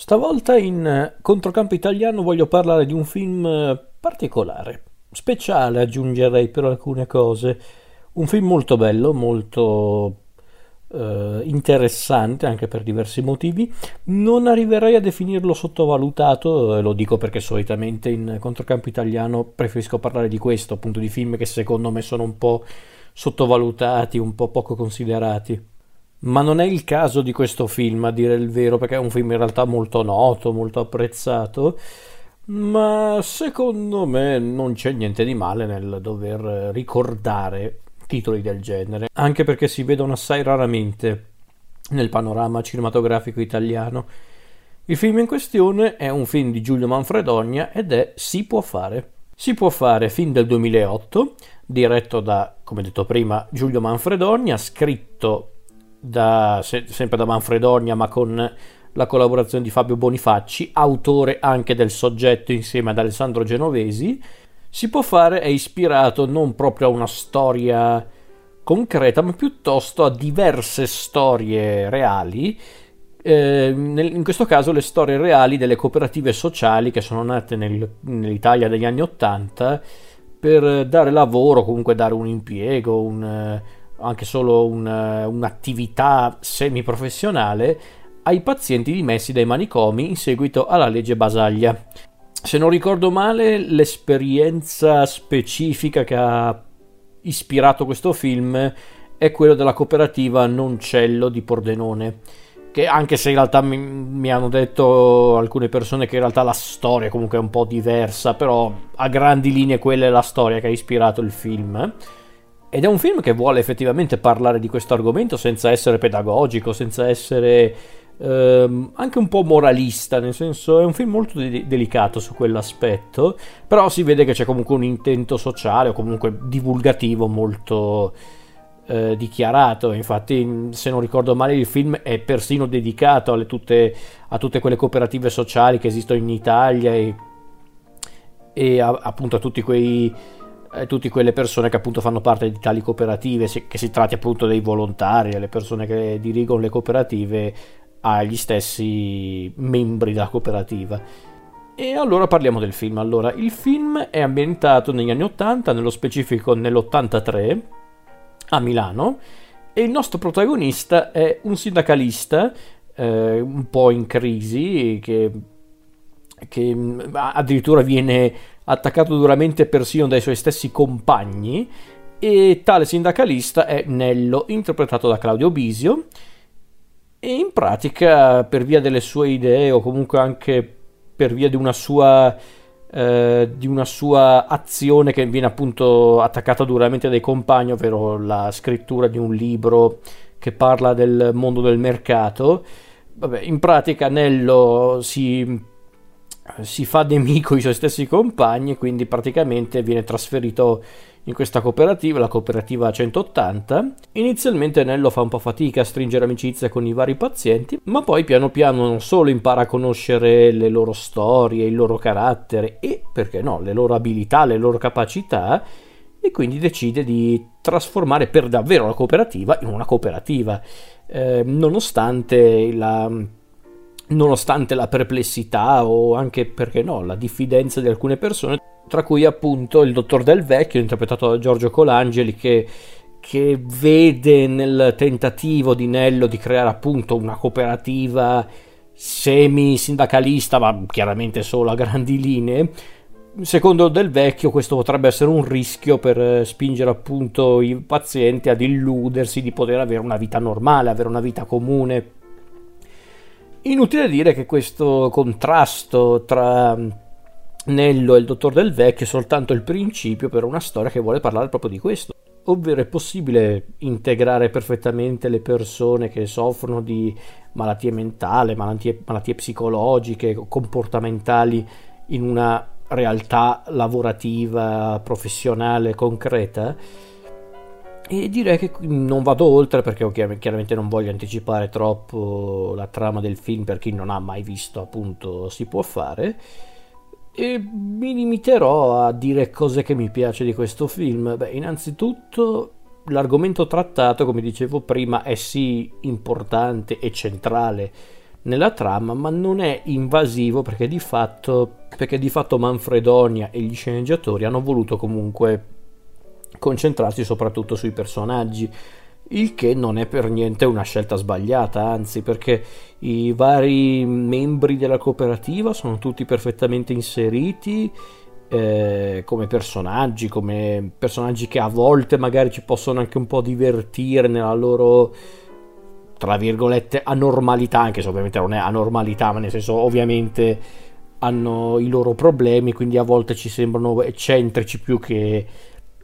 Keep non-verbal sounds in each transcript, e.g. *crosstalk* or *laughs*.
Stavolta in Controcampo Italiano voglio parlare di un film particolare, speciale aggiungerei per alcune cose. Un film molto bello, molto eh, interessante anche per diversi motivi. Non arriverei a definirlo sottovalutato, e lo dico perché solitamente in Controcampo Italiano preferisco parlare di questo, appunto di film che secondo me sono un po' sottovalutati, un po' poco considerati. Ma non è il caso di questo film, a dire il vero, perché è un film in realtà molto noto, molto apprezzato. Ma secondo me non c'è niente di male nel dover ricordare titoli del genere, anche perché si vedono assai raramente nel panorama cinematografico italiano. Il film in questione è un film di Giulio Manfredonia ed è Si può fare. Si può fare, film del 2008, diretto da, come detto prima, Giulio Manfredonia, scritto da, se, sempre da Manfredonia, ma con la collaborazione di Fabio Bonifacci, autore anche del soggetto insieme ad Alessandro Genovesi, si può fare è ispirato non proprio a una storia concreta, ma piuttosto a diverse storie reali. Eh, nel, in questo caso le storie reali delle cooperative sociali che sono nate nel, nell'Italia degli anni Ottanta per dare lavoro, comunque dare un impiego, un, anche solo un, un'attività semiprofessionale ai pazienti dimessi dai manicomi in seguito alla legge Basaglia. Se non ricordo male, l'esperienza specifica che ha ispirato questo film è quella della cooperativa Noncello di Pordenone. Che anche se in realtà mi, mi, hanno detto alcune persone che in realtà la storia comunque è un po' diversa, però a grandi linee quella è la storia che ha ispirato il film. Ed è un film che vuole effettivamente parlare di questo argomento senza essere pedagogico, senza essere ehm, anche un po' moralista, nel senso è un film molto de- delicato su quell'aspetto, però si vede che c'è comunque un intento sociale o comunque divulgativo molto eh, dichiarato. Infatti, se non ricordo male, il film è persino dedicato tutte, a tutte quelle cooperative sociali che esistono in Italia e, e a, appunto a tutti quei eh, tutte quelle persone che appunto fanno parte di tali cooperative, che si tratti appunto dei volontari, delle persone che dirigono le cooperative, agli stessi membri della cooperativa. E allora parliamo del film. Allora, il film è ambientato negli anni 80, nello specifico nell'83, a Milano, e il nostro protagonista è un sindacalista eh, un po' in crisi, che, che addirittura viene attaccato duramente persino dai suoi stessi compagni e tale sindacalista è Nello, interpretato da Claudio Bisio e in pratica per via delle sue idee o comunque anche per via di una sua eh, di una sua azione che viene appunto attaccata duramente dai compagni, ovvero la scrittura di un libro che parla del mondo del mercato. Vabbè, in pratica Nello si si fa nemico i suoi stessi compagni, quindi praticamente viene trasferito in questa cooperativa, la cooperativa 180. Inizialmente Nello fa un po' fatica a stringere amicizia con i vari pazienti, ma poi piano piano non solo impara a conoscere le loro storie, il loro carattere e, perché no, le loro abilità, le loro capacità, e quindi decide di trasformare per davvero la cooperativa in una cooperativa, eh, nonostante la nonostante la perplessità o anche, perché no, la diffidenza di alcune persone, tra cui appunto il dottor Del Vecchio, interpretato da Giorgio Colangeli, che, che vede nel tentativo di Nello di creare appunto una cooperativa semi-sindacalista, ma chiaramente solo a grandi linee, Secondo Del Vecchio questo potrebbe essere un rischio per spingere appunto i pazienti ad illudersi di poter avere una vita normale, avere una vita comune Inutile dire che questo contrasto tra Nello e il dottor Del Vecchio è soltanto il principio per una storia che vuole parlare proprio di questo. Ovvero è possibile integrare perfettamente le persone che soffrono di malattie mentali, malattie, malattie psicologiche, comportamentali in una realtà lavorativa, professionale, concreta? E direi che non vado oltre perché chiaramente non voglio anticipare troppo la trama del film per chi non ha mai visto appunto si può fare e mi limiterò a dire cose che mi piace di questo film. Beh, innanzitutto l'argomento trattato, come dicevo prima, è sì importante e centrale nella trama, ma non è invasivo perché di fatto, perché di fatto Manfredonia e gli sceneggiatori hanno voluto comunque concentrarsi soprattutto sui personaggi, il che non è per niente una scelta sbagliata, anzi perché i vari membri della cooperativa sono tutti perfettamente inseriti eh, come personaggi, come personaggi che a volte magari ci possono anche un po' divertire nella loro tra virgolette anormalità, anche se ovviamente non è anormalità, ma nel senso ovviamente hanno i loro problemi, quindi a volte ci sembrano eccentrici più che,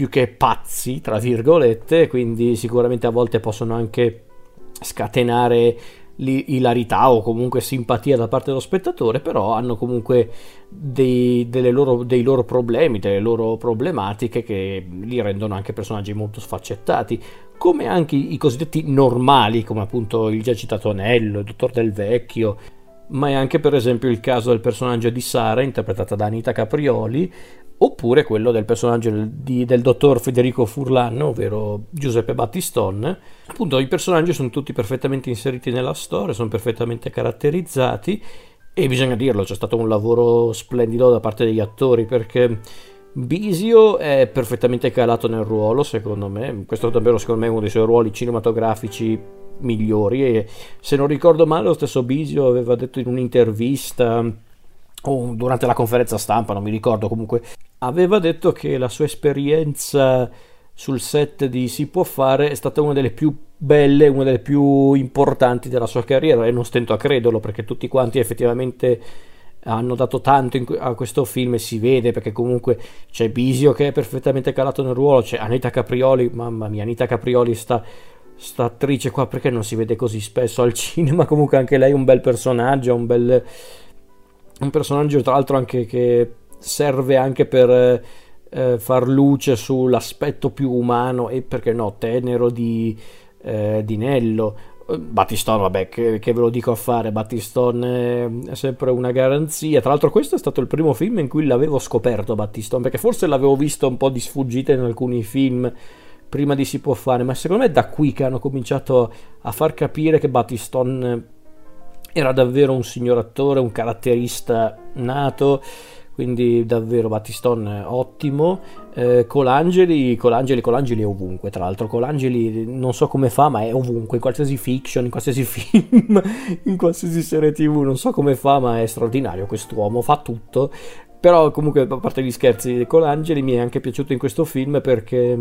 più che pazzi, tra virgolette, quindi sicuramente a volte possono anche scatenare ilarità o comunque simpatia da parte dello spettatore, però hanno comunque dei, loro, dei, loro, problemi, delle loro problematiche che li rendono anche personaggi molto sfaccettati, come anche i cosiddetti normali, come appunto il già citato Anello, il Dottor Del Vecchio, ma è anche per esempio il caso del personaggio di Sara, interpretata da Anita Caprioli, oppure quello del personaggio di, del dottor Federico Furlan, ovvero Giuseppe Battiston. Appunto, i personaggi sono tutti perfettamente inseriti nella storia, sono perfettamente caratterizzati e bisogna dirlo, c'è stato un lavoro splendido da parte degli attori perché Bisio è perfettamente calato nel ruolo, secondo me. Questo è davvero, secondo me, uno dei suoi ruoli cinematografici migliori. E se non ricordo male, lo stesso Bisio aveva detto in un'intervista o durante la conferenza stampa, non mi ricordo comunque, aveva detto che la sua esperienza sul set di Si può fare è stata una delle più belle, una delle più importanti della sua carriera e non stento a crederlo perché tutti quanti effettivamente hanno dato tanto in, a questo film e si vede perché comunque c'è Bisio che è perfettamente calato nel ruolo, c'è Anita Caprioli, mamma mia, Anita Caprioli sta sta attrice qua perché non si vede così spesso al *laughs* cinema? Comunque anche lei è un bel personaggio un bel un personaggio tra l'altro anche che serve anche per eh, far luce sull'aspetto più umano e perché no tenero di, eh, di Nello Battiston, vabbè, che, che, ve lo dico a fare, Battiston è, sempre una garanzia. Tra l'altro questo è stato il primo film in cui l'avevo scoperto Battiston, perché forse l'avevo visto un po' di sfuggita in alcuni film prima di Si può fare, ma secondo me è da qui che hanno cominciato a far capire che Battiston era davvero un signor attore, un caratterista nato, quindi davvero Battiston ottimo. Eh, Colangeli, Colangeli, Colangeli è ovunque, tra l'altro Colangeli non so come fa, ma è ovunque, in qualsiasi fiction, in qualsiasi *laughs* film, in qualsiasi serie tv, non so come fa, ma è straordinario quest'uomo, fa tutto. Però comunque, a parte gli scherzi, Colangeli mi è anche piaciuto in questo film perché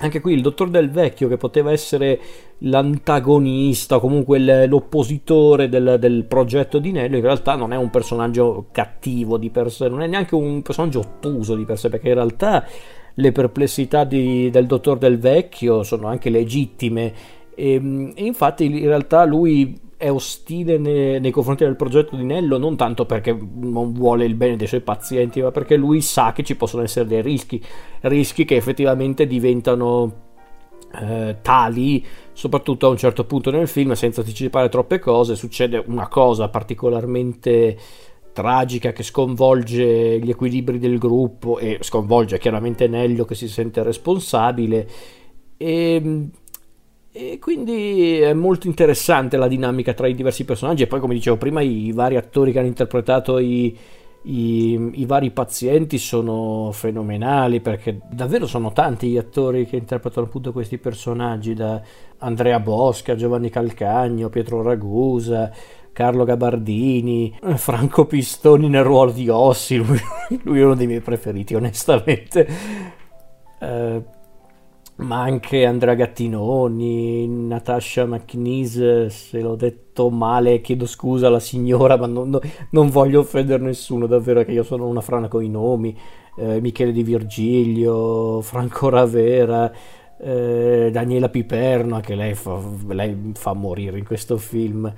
anche qui il dottor Del Vecchio, che poteva essere l'antagonista o comunque l'oppositore del, del, progetto di Nello, in realtà non è un personaggio cattivo di per sé, non è neanche un personaggio ottuso di per sé, perché in realtà le perplessità di, del dottor Del Vecchio sono anche legittime. E, e infatti in realtà lui è ostile nei, nei, confronti del progetto di Nello non tanto perché non vuole il bene dei suoi pazienti, ma perché lui sa che ci possono essere dei rischi, rischi che effettivamente diventano eh, tali, soprattutto a un certo punto nel film, senza anticipare troppe cose, succede una cosa particolarmente tragica che sconvolge gli equilibri del gruppo e sconvolge chiaramente Nello che si sente responsabile. E e quindi è molto interessante la dinamica tra i diversi personaggi e poi come dicevo prima i vari attori che hanno interpretato i, i, i, vari pazienti sono fenomenali perché davvero sono tanti gli attori che interpretano appunto questi personaggi da Andrea Bosca, Giovanni Calcagno, Pietro Ragusa, Carlo Gabardini, Franco Pistoni nel ruolo di Ossi, lui, lui è uno dei miei preferiti onestamente. Eh, ma anche Andrea Gattinoni, Natasha McNeese, se l'ho detto male chiedo scusa alla signora, ma non, non voglio offendere nessuno, davvero che io sono una frana con i nomi, eh, Michele Di Virgilio, Franco Ravera, eh, Daniela Piperno, anche lei fa, lei fa morire in questo film.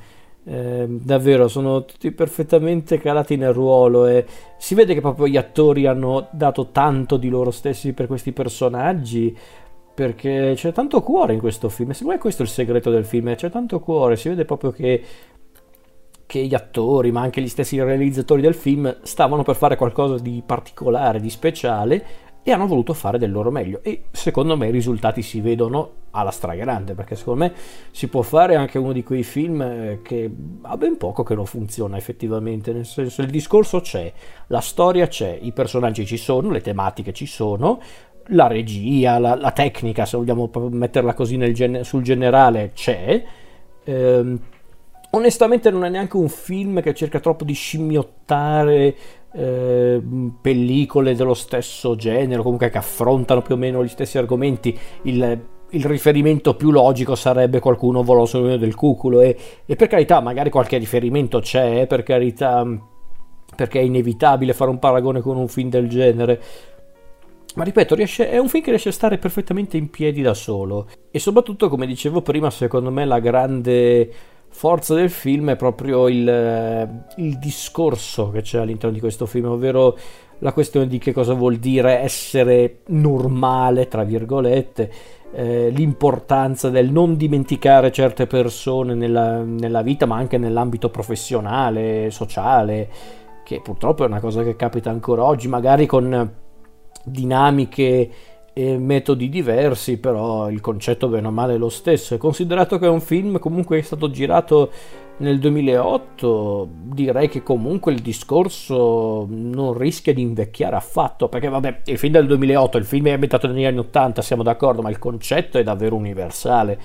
Eh, davvero sono tutti perfettamente calati nel ruolo e si vede che proprio gli attori hanno dato tanto di loro stessi per questi personaggi perché c'è tanto cuore in questo film. Secondo me questo è il segreto del film, c'è tanto cuore, si vede proprio che, che gli attori, ma anche gli stessi realizzatori del film stavano per fare qualcosa di particolare, di speciale e hanno voluto fare del loro meglio e secondo me i risultati si vedono alla stragrande perché secondo me si può fare anche uno di quei film eh, che ha ben poco che non funziona effettivamente nel senso il discorso c'è la storia c'è i personaggi ci sono le tematiche ci sono la regia la, la tecnica se vogliamo metterla così gen- sul generale c'è ehm, onestamente non è neanche un film che cerca troppo di scimmiottare eh, pellicole dello stesso genere, comunque che affrontano più o meno gli stessi argomenti. Il, il riferimento più logico sarebbe qualcuno volò sul del cuculo e, e, per carità magari qualche riferimento c'è, per carità perché è inevitabile fare un paragone con un film del genere. Ma ripeto, riesce, è un film che riesce a stare perfettamente in piedi da solo. E soprattutto, come dicevo prima, secondo me la grande forza del film è proprio il, eh, il, discorso che c'è all'interno di questo film, ovvero la questione di che cosa vuol dire essere normale, tra virgolette, eh, l'importanza del non dimenticare certe persone nella, nella vita, ma anche nell'ambito professionale, sociale, che purtroppo è una cosa che capita ancora oggi, magari con dinamiche e metodi diversi, però il concetto bene o male è lo stesso. E considerato che è un film comunque è stato girato nel 2008, direi che comunque il discorso non rischia di invecchiare affatto, perché vabbè, il film del 2008, il film è ambientato negli anni 80, siamo d'accordo, ma il concetto è davvero universale.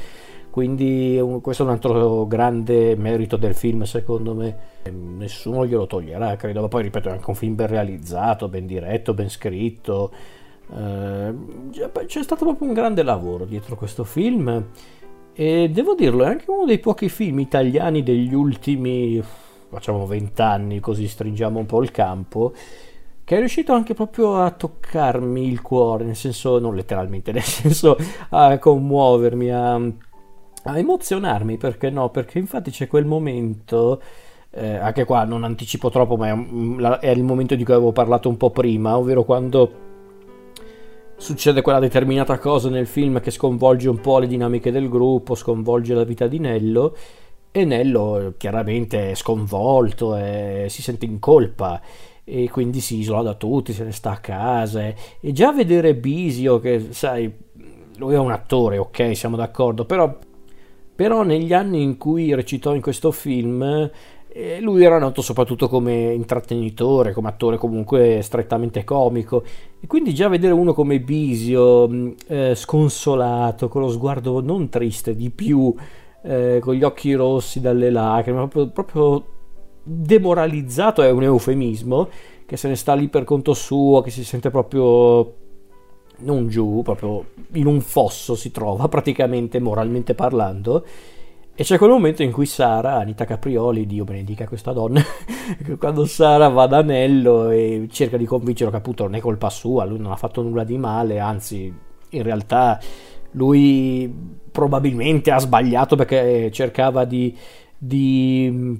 Quindi questo è un altro grande merito del film, secondo me. Nessuno glielo toglierà, credo. Ma poi, ripeto, è anche un film ben realizzato, ben diretto, ben scritto eh, c'è stato proprio un grande lavoro dietro questo film e devo dirlo, è anche uno dei pochi film italiani degli ultimi, facciamo vent'anni, così stringiamo un po' il campo, che è riuscito anche proprio a toccarmi il cuore, nel senso, non letteralmente, *laughs* nel senso a commuovermi, a, a emozionarmi, perché no? Perché infatti c'è quel momento... Eh, anche qua non anticipo troppo, ma è, è il momento di cui avevo parlato un po' prima, ovvero quando succede quella determinata cosa nel film che sconvolge un po' le dinamiche del gruppo, sconvolge la vita di Nello e Nello chiaramente è sconvolto e si sente in colpa e quindi si isola da tutti, se ne sta a casa e già vedere Bisio che sai lui è un attore, ok, siamo d'accordo, però, però negli anni in cui recitò in questo film e lui era noto soprattutto come intrattenitore, come attore comunque strettamente comico. E quindi già vedere uno come Bisio, mm, eh, sconsolato, con lo sguardo non triste, di più, eh, con gli occhi rossi dalle lacrime, proprio, proprio demoralizzato è un eufemismo, che se ne sta lì per conto suo, che si sente proprio non giù, proprio in un fosso si trova praticamente moralmente parlando. E c'è quel momento in cui Sara, Anita Caprioli, Dio benedica questa donna, *laughs* quando Sara va da Nello e cerca di convincerlo che appunto non è colpa sua, lui non ha fatto nulla di male, anzi in realtà lui probabilmente ha sbagliato perché cercava di, di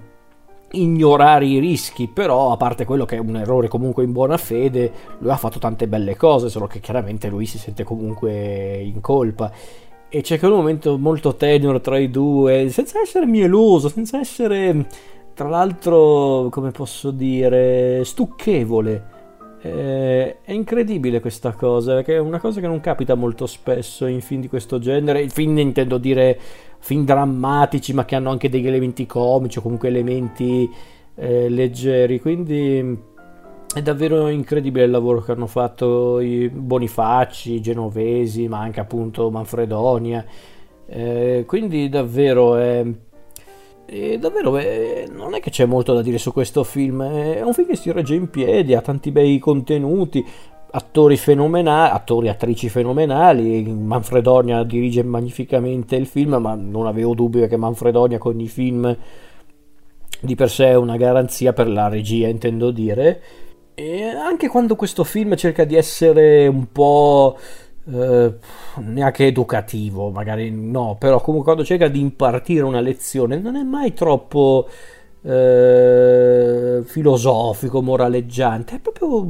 ignorare i rischi, però a parte quello che è un errore comunque in buona fede, lui ha fatto tante belle cose, solo che chiaramente lui si sente comunque in colpa e c'è quel momento molto tenero tra i due, senza essere mieloso, senza essere, tra l'altro, come posso dire, stucchevole. Eh, è incredibile questa cosa, perché è una cosa che non capita molto spesso in film di questo genere. Il film intendo dire film drammatici, ma che hanno anche degli elementi comici o comunque elementi eh, leggeri. Quindi è davvero incredibile il lavoro che hanno fatto i Bonifacci, i Genovesi, ma anche appunto Manfredonia. Eh, quindi davvero è, davvero è, non è che c'è molto da dire su questo film. È un film che si regge in piedi, ha tanti bei contenuti, attori fenomenali, attori e attrici fenomenali. Manfredonia dirige magnificamente il film, ma non avevo dubbio che Manfredonia con i film di per sé è una garanzia per la regia, intendo dire. E anche quando questo film cerca di essere un po' eh, neanche educativo, magari no, però comunque quando cerca di impartire una lezione non è mai troppo eh, filosofico, moraleggiante, è proprio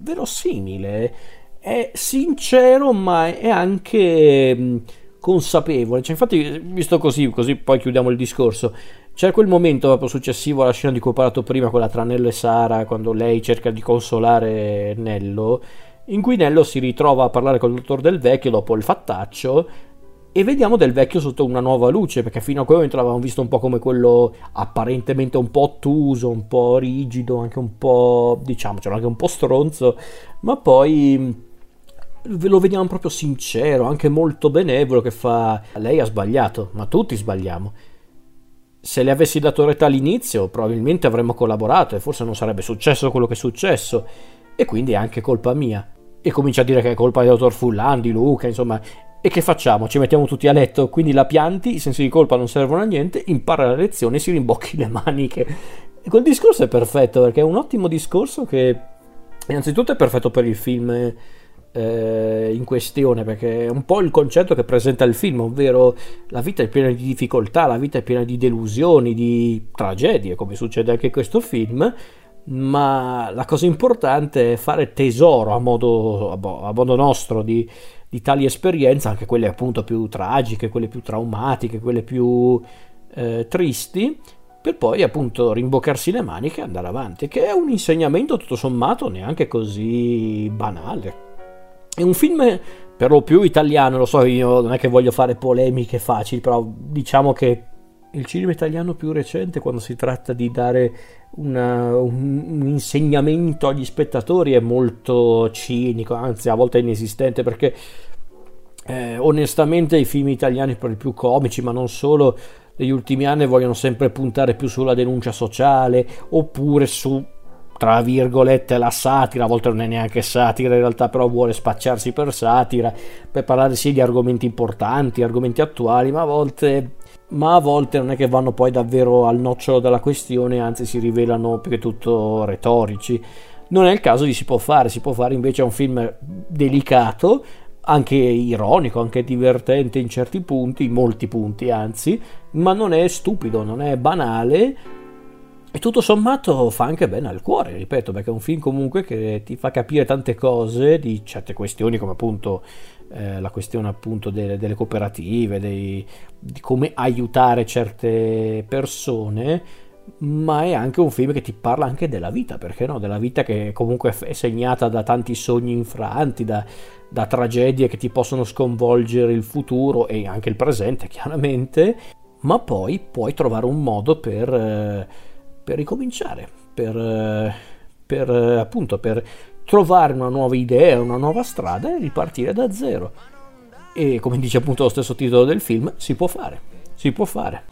verosimile, è sincero ma è anche consapevole. Cioè, infatti, visto così, così poi chiudiamo il discorso. C'è quel momento proprio successivo alla scena di cui ho parlato prima, quella tra Nello e Sara, quando lei cerca di consolare Nello. in cui Nello si ritrova a parlare col dottor Del Vecchio dopo il fattaccio e vediamo Del Vecchio sotto una nuova luce, perché fino a quel momento l'avevamo visto un po' come quello apparentemente un po' ottuso, un po' rigido, anche un po', diciamocelo, anche un po' stronzo, ma poi lo vediamo proprio sincero, anche molto benevolo che fa lei ha sbagliato, ma tutti sbagliamo. Se le avessi dato retta all'inizio, probabilmente avremmo collaborato e forse non sarebbe successo quello che è successo e quindi è anche colpa mia. E comincia a dire che è colpa del dottor Fullan, di Luca, insomma. E che facciamo? Ci mettiamo tutti a letto, quindi la pianti, i sensi di colpa non servono a niente, impara la lezione e si rimbocchi le maniche. E quel discorso è perfetto, perché è un ottimo discorso che innanzitutto è perfetto per il film eh, in questione, perché è un po' il concetto che presenta il film, ovvero la vita è piena di difficoltà, la vita è piena di delusioni, di tragedie, come succede anche in questo film ma la cosa importante è fare tesoro a modo, a modo nostro di, di, tali esperienze, anche quelle appunto più tragiche, quelle più traumatiche, quelle più eh, tristi, per poi appunto rimboccarsi le maniche e andare avanti, che è un insegnamento tutto sommato neanche così banale. È un film per lo più italiano, lo so, io non è che voglio fare polemiche facili, però diciamo che il cinema italiano più recente, quando si tratta di dare una, un, un, insegnamento agli spettatori, è molto cinico, anzi a volte inesistente, perché eh, onestamente i film italiani, per i più comici, ma non solo, negli ultimi anni vogliono sempre puntare più sulla denuncia sociale oppure su tra virgolette la satira, a volte non è neanche satira in realtà, però vuole spacciarsi per satira, per parlare sì di argomenti importanti, argomenti attuali, ma a volte ma a volte non è che vanno poi davvero al nocciolo della questione, anzi si rivelano più che tutto retorici. Non è il caso di Si può fare, si può fare invece un film delicato, anche ironico, anche divertente in certi punti, in molti punti anzi, ma non è stupido, non è banale e tutto sommato fa anche bene al cuore, ripeto, perché è un film comunque che ti fa capire tante cose di certe questioni come appunto eh, la questione appunto delle, delle cooperative, dei, di come aiutare certe persone, ma è anche un film che ti parla anche della vita, perché no? Della vita che comunque è segnata da tanti sogni infranti, da, da tragedie che ti possono sconvolgere il futuro e anche il presente, *laughs* chiaramente, ma poi puoi trovare un modo per... Eh, per ricominciare, per, eh, per, eh, appunto per trovare una nuova idea, una nuova strada e ripartire da zero. E come dice appunto lo stesso titolo del film, si può fare, si può fare.